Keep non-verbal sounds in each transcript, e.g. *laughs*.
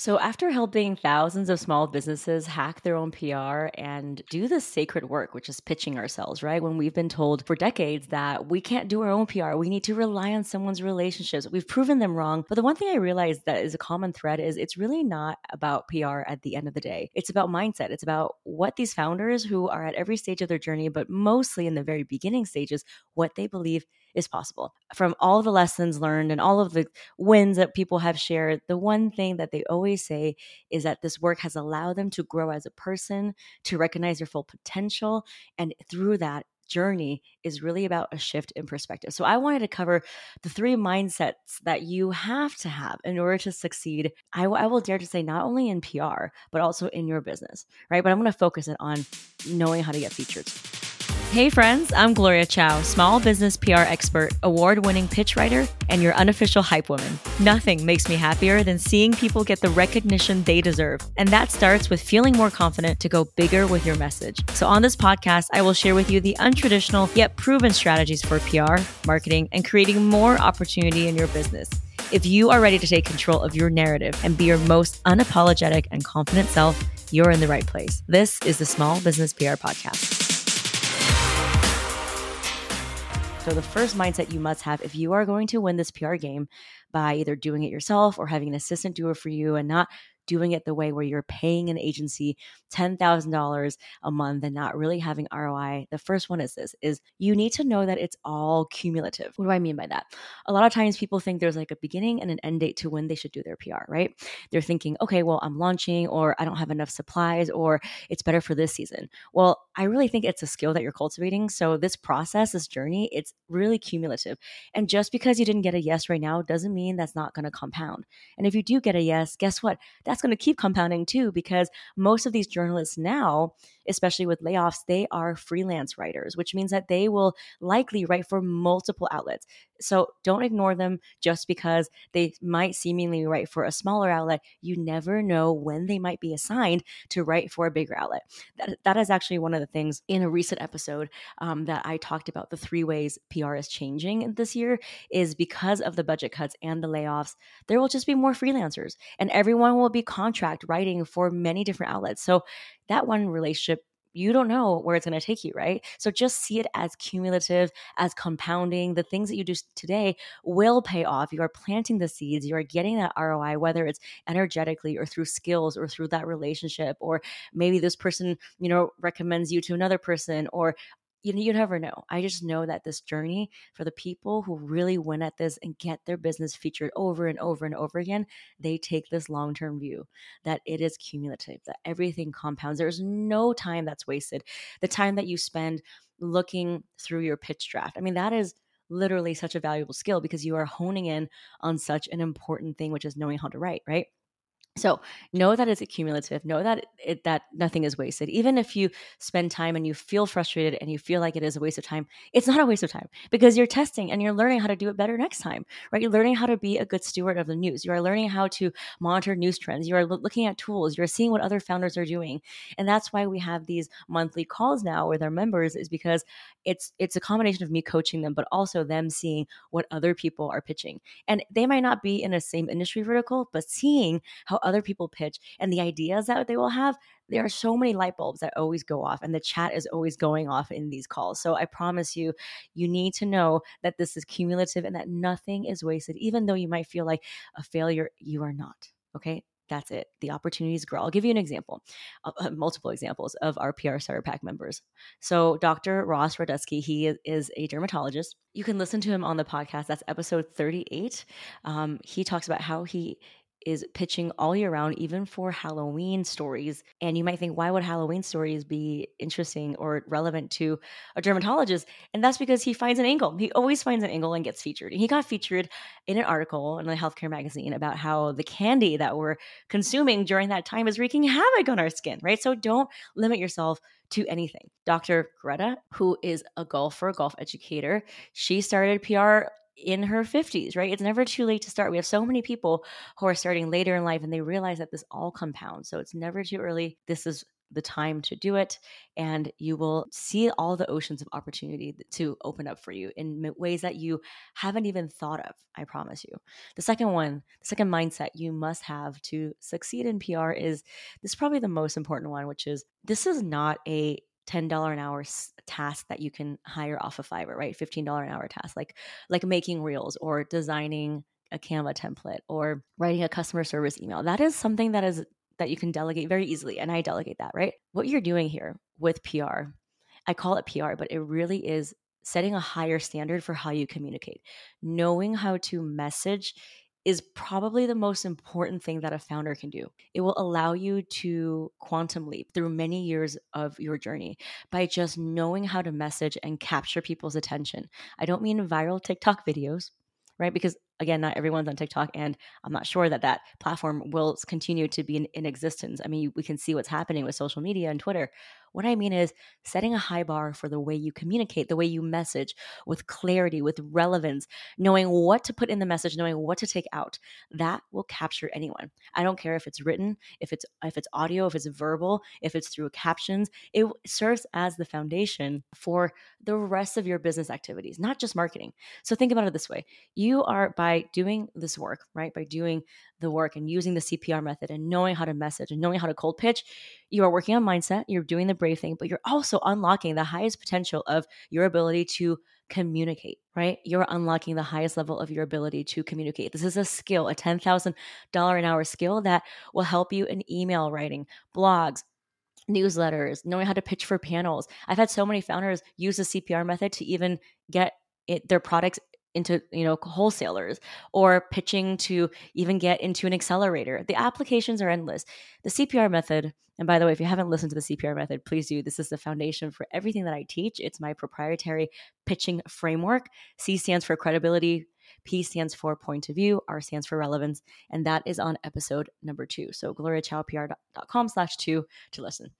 So, after helping thousands of small businesses hack their own PR and do the sacred work, which is pitching ourselves, right? When we've been told for decades that we can't do our own PR, we need to rely on someone's relationships. We've proven them wrong. But the one thing I realized that is a common thread is it's really not about PR at the end of the day. It's about mindset. It's about what these founders who are at every stage of their journey, but mostly in the very beginning stages, what they believe is possible. From all the lessons learned and all of the wins that people have shared, the one thing that they always say is that this work has allowed them to grow as a person, to recognize their full potential, and through that, journey is really about a shift in perspective. So I wanted to cover the three mindsets that you have to have in order to succeed. I, I will dare to say not only in PR, but also in your business, right? But I'm going to focus it on knowing how to get featured. Hey, friends, I'm Gloria Chou, small business PR expert, award winning pitch writer, and your unofficial hype woman. Nothing makes me happier than seeing people get the recognition they deserve. And that starts with feeling more confident to go bigger with your message. So, on this podcast, I will share with you the untraditional yet proven strategies for PR, marketing, and creating more opportunity in your business. If you are ready to take control of your narrative and be your most unapologetic and confident self, you're in the right place. This is the Small Business PR Podcast. So, the first mindset you must have if you are going to win this PR game by either doing it yourself or having an assistant do it for you and not doing it the way where you're paying an agency $10,000 a month and not really having ROI. The first one is this is you need to know that it's all cumulative. What do I mean by that? A lot of times people think there's like a beginning and an end date to when they should do their PR, right? They're thinking, okay, well, I'm launching or I don't have enough supplies or it's better for this season. Well, I really think it's a skill that you're cultivating. So this process, this journey, it's really cumulative. And just because you didn't get a yes right now doesn't mean that's not going to compound. And if you do get a yes, guess what? That's going to keep compounding too, because most of these journalists now, especially with layoffs, they are freelance writers, which means that they will likely write for multiple outlets. So don't ignore them just because they might seemingly write for a smaller outlet. You never know when they might be assigned to write for a bigger outlet. That, that is actually one of the things in a recent episode um, that I talked about the three ways PR is changing this year is because of the budget cuts and the layoffs, there will just be more freelancers and everyone will be contract writing for many different outlets. So that one relationship you don't know where it's going to take you, right? So just see it as cumulative, as compounding. The things that you do today will pay off. You are planting the seeds, you are getting that ROI, whether it's energetically or through skills or through that relationship, or maybe this person, you know, recommends you to another person, or you you never know. I just know that this journey for the people who really win at this and get their business featured over and over and over again, they take this long term view that it is cumulative, that everything compounds. There's no time that's wasted. The time that you spend looking through your pitch draft, I mean, that is literally such a valuable skill because you are honing in on such an important thing, which is knowing how to write, right? So know that it's accumulative. Know that it, that nothing is wasted. Even if you spend time and you feel frustrated and you feel like it is a waste of time, it's not a waste of time because you're testing and you're learning how to do it better next time, right? You're learning how to be a good steward of the news. You are learning how to monitor news trends. You are lo- looking at tools. You're seeing what other founders are doing, and that's why we have these monthly calls now with our members. Is because it's it's a combination of me coaching them, but also them seeing what other people are pitching, and they might not be in the same industry vertical, but seeing how other people pitch and the ideas that they will have, there are so many light bulbs that always go off and the chat is always going off in these calls. So I promise you, you need to know that this is cumulative and that nothing is wasted. Even though you might feel like a failure, you are not. Okay. That's it. The opportunities grow. I'll give you an example, uh, uh multiple examples of our PR Starter Pack members. So, Dr. Ross Radetsky, he is a dermatologist. You can listen to him on the podcast. That's episode 38. Um, he talks about how he is pitching all year round, even for Halloween stories. And you might think, why would Halloween stories be interesting or relevant to a dermatologist? And that's because he finds an angle. He always finds an angle and gets featured. And he got featured in an article in a healthcare magazine about how the candy that we're consuming during that time is wreaking havoc on our skin, right? So don't limit yourself to anything. Dr. Greta, who is a golfer, golf educator, she started PR in her 50s, right? It's never too late to start. We have so many people who are starting later in life and they realize that this all compounds. So it's never too early. This is the time to do it and you will see all the oceans of opportunity to open up for you in ways that you haven't even thought of i promise you the second one the second mindset you must have to succeed in pr is this is probably the most important one which is this is not a $10 an hour task that you can hire off of Fiverr, right? $15 an hour task, like like making reels or designing a Canva template or writing a customer service email. That is something that is that you can delegate very easily. And I delegate that, right? What you're doing here with PR, I call it PR, but it really is setting a higher standard for how you communicate. Knowing how to message is probably the most important thing that a founder can do. It will allow you to quantum leap through many years of your journey by just knowing how to message and capture people's attention. I don't mean viral TikTok videos, right? Because again, not everyone's on TikTok, and I'm not sure that that platform will continue to be in, in, existence. I mean, we can see what's happening with social media and Twitter. What I mean is setting a high bar for the way you communicate, the way you message with clarity, with relevance, knowing what to put in the message, knowing what to take out. That will capture anyone. I don't care if it's written, if it's if it's audio, if it's verbal, if it's through captions. It serves as the foundation for the rest of your business activities, not just marketing. So think about it this way. You are by doing this work, right? By doing the work and using the CPR method and knowing how to message and knowing how to cold pitch, you are working on mindset, you're doing the brave thing, but you're also unlocking the highest potential of your ability to communicate, right? You're unlocking the highest level of your ability to communicate. This is a skill, a $10,000 an hour skill that will help you in email writing, blogs, newsletters, knowing how to pitch for panels. I've had so many founders use the CPR method to even get it, their products into you know wholesalers or pitching to even get into an accelerator. The applications are endless. The cpr method and by the way if you haven't listened to the cpr method please do. This is the foundation for everything that i teach. It's my proprietary pitching framework. C stands for credibility p stands for point of view r stands for relevance and that is on episode number two. So gloriachoupr.com slash two to listen.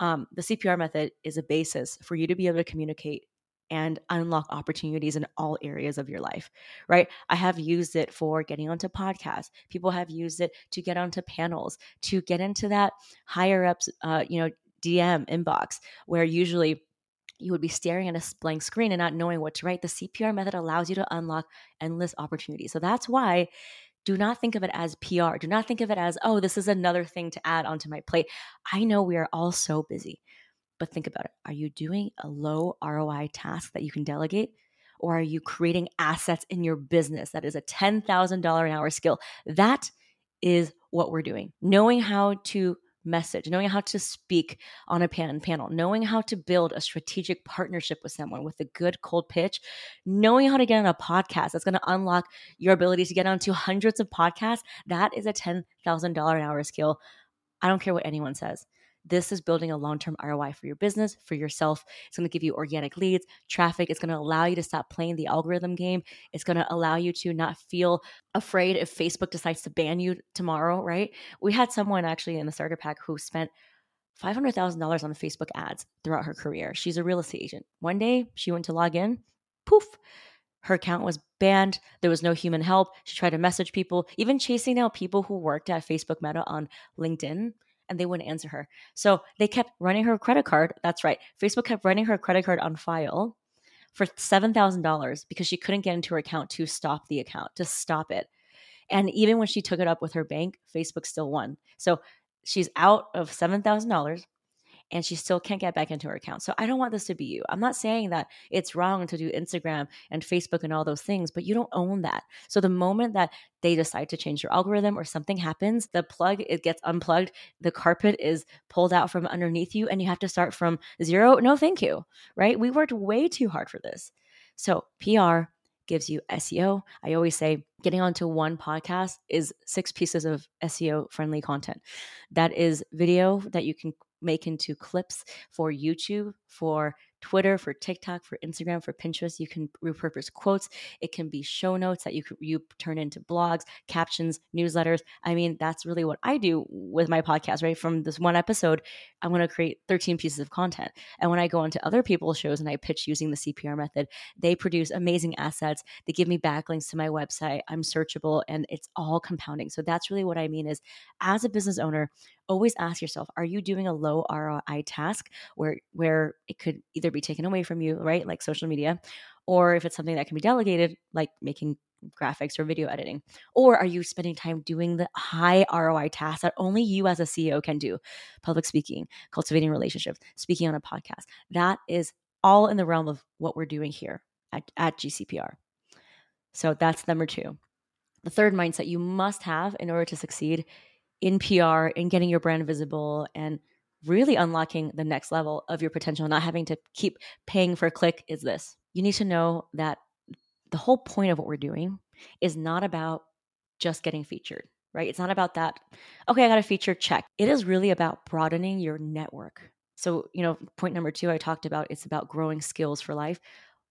Um, the cpr method is a basis for you to be able to communicate and unlock opportunities in all areas of your life, right? I have used it for getting onto podcasts. People have used it to get onto panels, to get into that higher ups, uh, you know, DM inbox where usually you would be staring at a blank screen and not knowing what to write. The CPR method allows you to unlock endless opportunities. So that's why do not think of it as PR. Do not think of it as, oh, this is another thing to add onto my plate. I know we are all so busy. But think about it. Are you doing a low ROI task that you can delegate? Or are you creating assets in your business that is a $10,000 an hour skill? That is what we're doing. Knowing how to message, knowing how to speak on a pan- panel, knowing how to build a strategic partnership with someone with a good cold pitch, knowing how to get on a podcast that's going to unlock your ability to get onto hundreds of podcasts, that is a $10,000 an hour skill. I don't care what anyone says. This is building a long term ROI for your business, for yourself. It's going to give you organic leads, traffic. It's going to allow you to stop playing the algorithm game. It's going to allow you to not feel afraid if Facebook decides to ban you tomorrow, right? We had someone actually in the starter pack who spent $500,000 on Facebook ads throughout her career. She's a real estate agent. One day she went to log in, poof, her account was banned. There was no human help. She tried to message people, even chasing out people who worked at Facebook Meta on LinkedIn and they wouldn't answer her. So they kept running her credit card. That's right. Facebook kept running her credit card on file for $7,000 because she couldn't get into her account to stop the account, to stop it. And even when she took it up with her bank, Facebook still won. So she's out of $7,000 and she still can't get back into her account. So I don't want this to be you. I'm not saying that it's wrong to do Instagram and Facebook and all those things, but you don't own that. So the moment that they decide to change your algorithm or something happens, the plug it gets unplugged, the carpet is pulled out from underneath you and you have to start from zero. No, thank you. Right? We worked way too hard for this. So PR gives you SEO. I always say getting onto one podcast is six pieces of SEO friendly content. That is video that you can make into clips for YouTube, for Twitter, for TikTok, for Instagram, for Pinterest. You can repurpose quotes. It can be show notes that you you turn into blogs, captions, newsletters. I mean, that's really what I do with my podcast, right? From this one episode, I'm going to create 13 pieces of content. And when I go onto other people's shows and I pitch using the CPR method, they produce amazing assets. They give me backlinks to my website. I'm searchable and it's all compounding. So that's really what I mean is as a business owner, always ask yourself, are you doing a low ROI task where where it could either be taken away from you, right? Like social media, or if it's something that can be delegated, like making graphics or video editing? Or are you spending time doing the high ROI tasks that only you as a CEO can do? Public speaking, cultivating relationships, speaking on a podcast. That is all in the realm of what we're doing here at, at GCPR. So that's number two. The third mindset you must have in order to succeed in PR, in getting your brand visible, and really unlocking the next level of your potential, not having to keep paying for a click is this. You need to know that the whole point of what we're doing is not about just getting featured, right? It's not about that, okay, I got a feature, check. It is really about broadening your network. So, you know, point number two, I talked about it's about growing skills for life.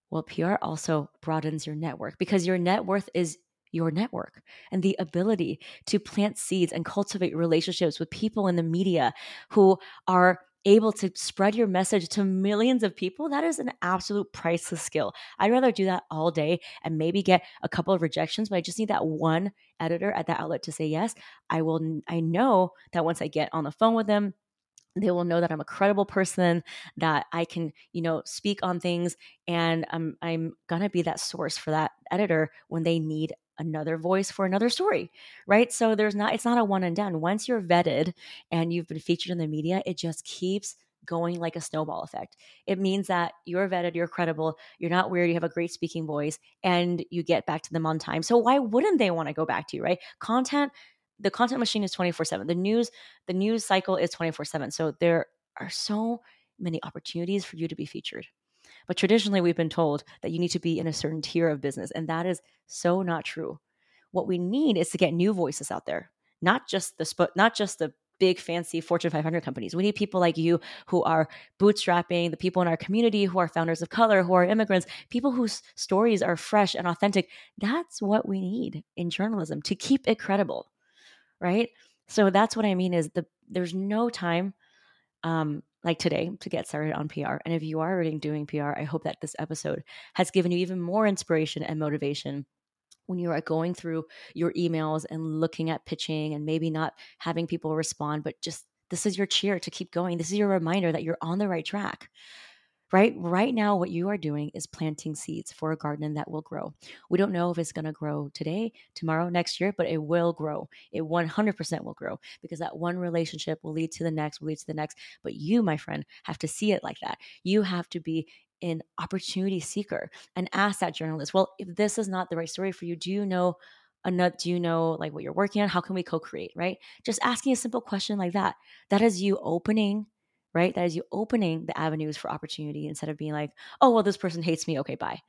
Well, PR also broadens your network because your net worth is your network and the ability to plant seeds and cultivate relationships with people in the media who are able to spread your message to millions of people, that is an absolute priceless skill. I'd rather do that all day and maybe get a couple of rejections, but I just need that one editor at that outlet to say yes. I will I know that once I get on the phone with them, they will know that I'm a credible person, that I can, you know, speak on things and I'm I'm going to be that source for that editor when they need another voice for another story, right? So there's not, it's not a one and done. Once you're vetted and you've been featured in the media, it just keeps going like a snowball effect. It means that you're vetted, you're credible, you're not weird, you have a great speaking voice, and you get back to them on time. So why wouldn't they want to go back to you, right? Content, the content machine is 24-7. The news, the news cycle is 24-7. So there are so many opportunities for you to be featured. But traditionally, we've been told that you need to be in a certain tier of business, and that is so not true. What we need is to get new voices out there, not just the not just the big fancy Fortune 500 companies. We need people like you who are bootstrapping, the people in our community who are founders of color, who are immigrants, people whose stories are fresh and authentic. That's what we need in journalism to keep it credible, right? So that's what I mean is the there's no time um, like today to get started on PR. And if you are already doing PR, I hope that this episode has given you even more inspiration and motivation when you are going through your emails and looking at pitching and maybe not having people respond, but just this is your cheer to keep going. This is your reminder that you're on the right track right? Right now, what you are doing is planting seeds for a garden that will grow. We don't know if it's going to grow today, tomorrow, next year, but it will grow. It 100% will grow because that one relationship will lead to the next, will lead to the next. But you, my friend, have to see it like that. You have to be an opportunity seeker and ask that journalist, well, if this is not the right story for you, do you know? Another, do you know like what you're working on? How can we co-create? Right? Just asking a simple question like that. That is you opening right? That is you opening the avenues for opportunity instead of being like, oh, well, this person hates me. Okay, bye.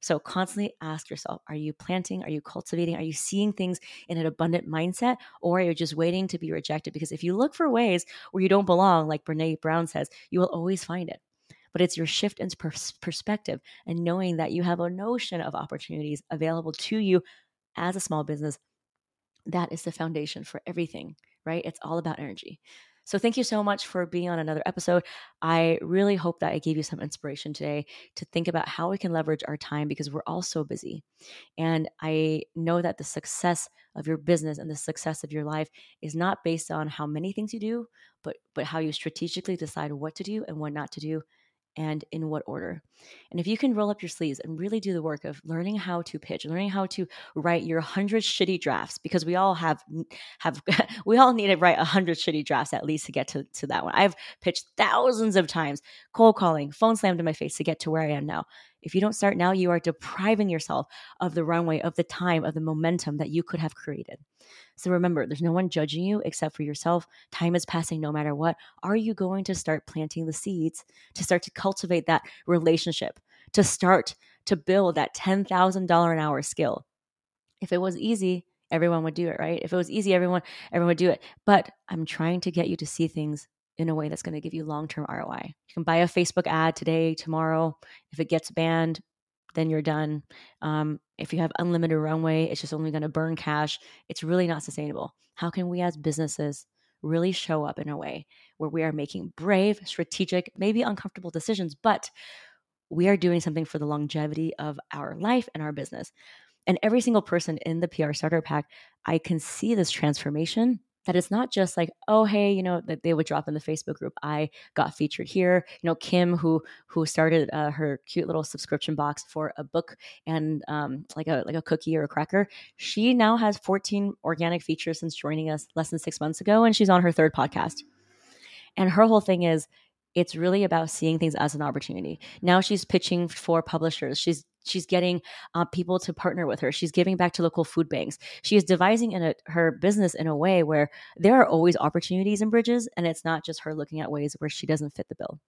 So constantly ask yourself are you planting? Are you cultivating? Are you seeing things in an abundant mindset? Or are you just waiting to be rejected? Because if you look for ways where you don't belong, like Brene Brown says, you will always find it. But it's your shift in pers- perspective and knowing that you have a notion of opportunities available to you as a small business. That is the foundation for everything, right? It's all about energy. So thank you so much for being on another episode. I really hope that I gave you some inspiration today to think about how we can leverage our time because we're all so busy. And I know that the success of your business and the success of your life is not based on how many things you do, but but how you strategically decide what to do and what not to do and in what order. And if you can roll up your sleeves and really do the work of learning how to pitch, learning how to write your 100 shitty drafts because we all have have *laughs* we all need to write 100 shitty drafts at least to get to, to that one. I've pitched thousands of times, cold calling, phone slammed in my face to get to where I am now. If you don't start now, you are depriving yourself of the runway, of the time, of the momentum that you could have created. So remember, there's no one judging you except for yourself. Time is passing no matter what. Are you going to start planting the seeds to start to cultivate that relationship, to start to build that $10,000 an hour skill? If it was easy, everyone would do it, right? If it was easy, everyone everyone would do it. But I'm trying to get you to see things in a way that's going to give you long term ROI. You can buy a Facebook ad today, tomorrow. If it gets banned, then you're done. Um, if you have unlimited runway, it's just only going to burn cash. It's really not sustainable. How can we as businesses really show up in a way where we are making brave, strategic, maybe uncomfortable decisions, but we are doing something for the longevity of our life and our business. And every single person in the PR starter pack, I can see this transformation that it's not just like oh hey you know that they would drop in the facebook group i got featured here you know kim who who started uh, her cute little subscription box for a book and um, like a like a cookie or a cracker she now has 14 organic features since joining us less than six months ago and she's on her third podcast. And her whole thing is it's really about seeing things as an opportunity. Now she's pitching for publishers. She's she's getting uh, people to partner with her. She's giving back to local food banks. She is devising in a, her business in a way where there are always opportunities and bridges, and it's not just her looking at ways where she doesn't fit the bill.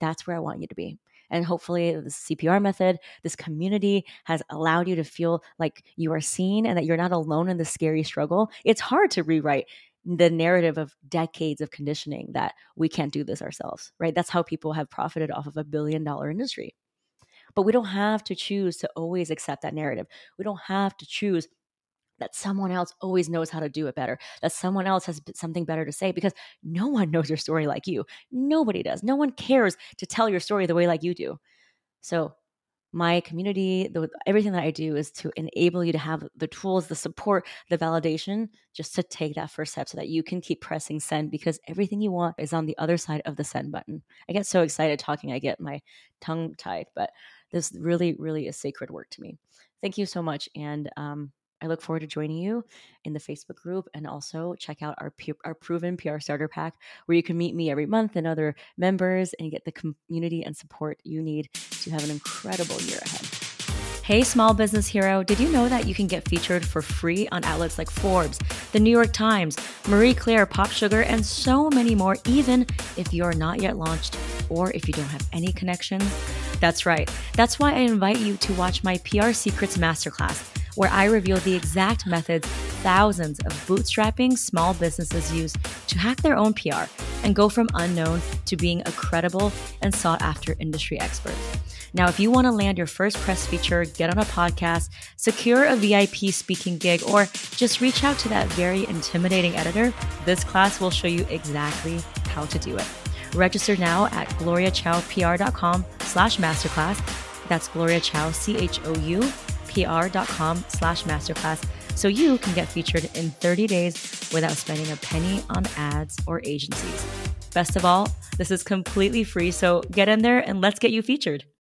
That's where I want you to be. And hopefully, the CPR method, this community has allowed you to feel like you are seen and that you're not alone in the scary struggle. It's hard to rewrite the narrative of decades of conditioning that we can't do this ourselves, right? That's how people have profited off of a billion dollar industry. But we don't have to choose to always accept that narrative. We don't have to choose that someone else always knows how to do it better, that someone else has something better to say because no one *laughs* knows your story like you. Nobody does. No one cares to tell your story the way like you do. So my community, the, everything that I do is to enable you to have the tools, the support, the validation, just to take that first step so that you can keep pressing send because everything you want is on the other side of the send button. I get so excited talking, I get my tongue tied, but this really, really is sacred work to me. Thank you so much. And um, I look forward to joining you in the Facebook group and also check out our, our proven PR starter pack where you can meet me every month and other members and get the community and support you need to have an incredible year ahead. Hey, small business hero, did you know that you can get featured for free on outlets like Forbes, The New York Times, Marie Claire, Pop Sugar, and so many more, even if you're not yet launched or if you don't have any connections? That's right. That's why I invite you to watch my PR Secrets Masterclass where I reveal the exact methods thousands of bootstrapping small businesses use to hack their own PR and go from unknown to being a credible and sought after industry expert. Now, if you want to land your first press feature, get on a podcast, secure a VIP speaking gig, or just reach out to that very intimidating editor, this class will show you exactly how to do it. Register now at gloriachoupr.com slash masterclass. That's Gloria Chou, C-H-O-U pr.com slash masterclass so you can get featured in 30 days without spending a penny on ads or agencies. Best of all, this is completely free, so get in there and let's get you featured.